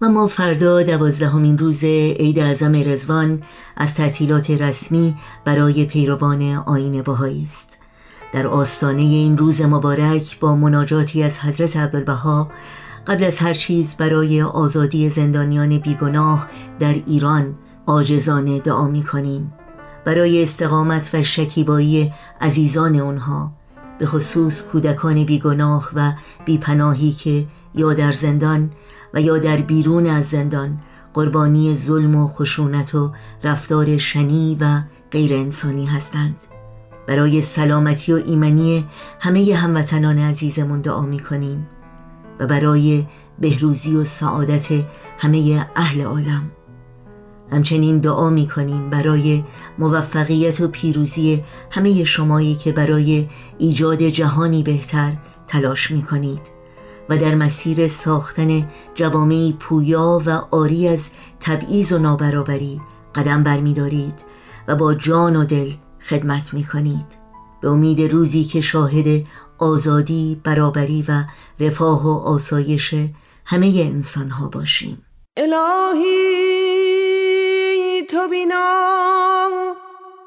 و ما فردا دوازدهمین روز عید اعظم رزوان از تعطیلات رسمی برای پیروان آین بهایی است. در آستانه این روز مبارک با مناجاتی از حضرت عبدالبها قبل از هر چیز برای آزادی زندانیان بیگناه در ایران آجزانه دعا می کنیم. برای استقامت و شکیبایی عزیزان اونها به خصوص کودکان بیگناه و بیپناهی که یا در زندان و یا در بیرون از زندان قربانی ظلم و خشونت و رفتار شنی و غیر انسانی هستند. برای سلامتی و ایمنی همه هموطنان عزیزمون دعا می کنیم و برای بهروزی و سعادت همه اهل عالم. همچنین دعا می کنیم برای موفقیت و پیروزی همه شمایی که برای ایجاد جهانی بهتر تلاش می کنید و در مسیر ساختن جوامعی پویا و آری از تبعیض و نابرابری قدم برمیدارید و با جان و دل خدمت می کنید به امید روزی که شاهد آزادی، برابری و رفاه و آسایش همه انسان ها باشیم. الهی تو بینا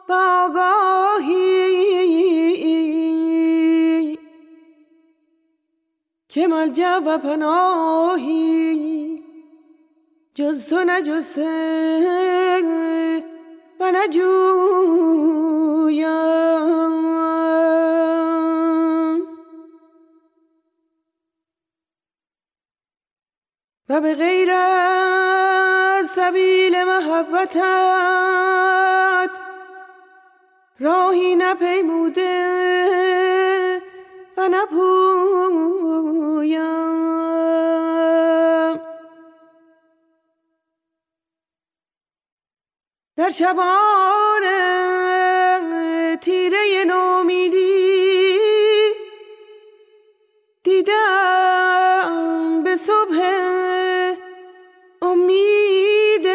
و که ملجا و پناهی جز تو نجسته و نجویم و به غیر سبیل محبتت راهی نپیموده و نپویم در شبان تیره نومیدی دیدم به صبح امید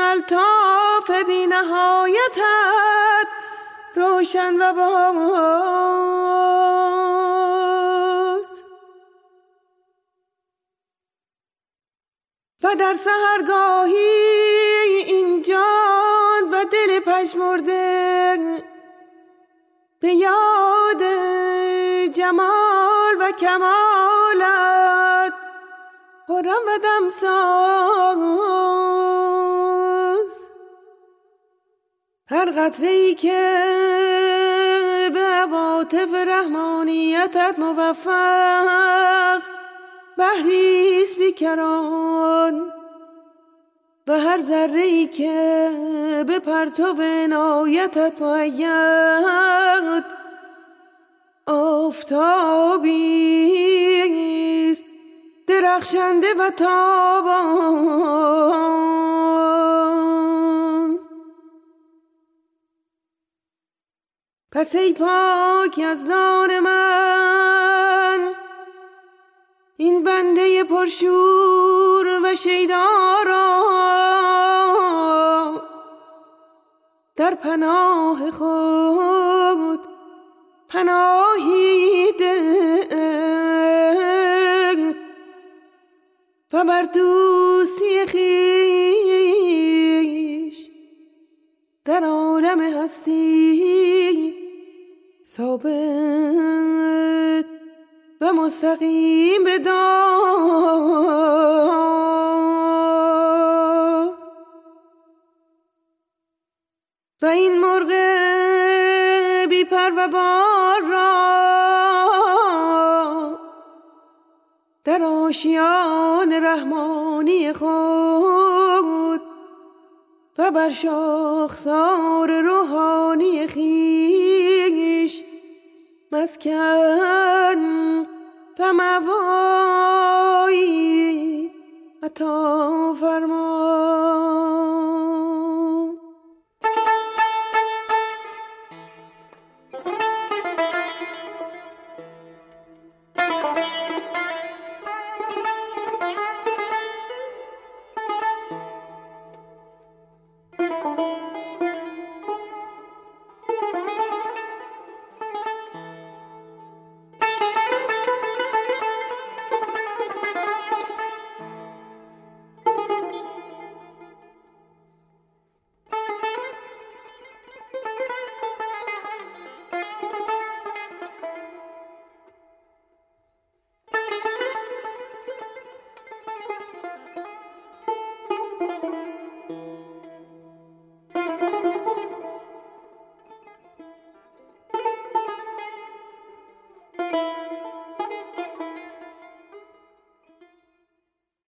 الطاف بی نهایتت روشن و باز در سهرگاهی این جان و دل پشمرده به یاد جمال و کمالت خورم و دمساز هر قطره ای که به عواطف رحمانیتت موفق بحریست بیکران و هر ذره ای که به پرتو عنایتت مؤید آفتابی است. درخشنده و تابان. پس ای پاک از دان من پرشور و شیدارا. در پناه خود پناهی ده و بر دوستی خیش در عالم هستی ثابت. و مستقیم بدار. و این مرغ بی پر و بار را در آشیان رحمانی خود و بر شاخسار روحانی خیش مسکن پموایی عطا فرما.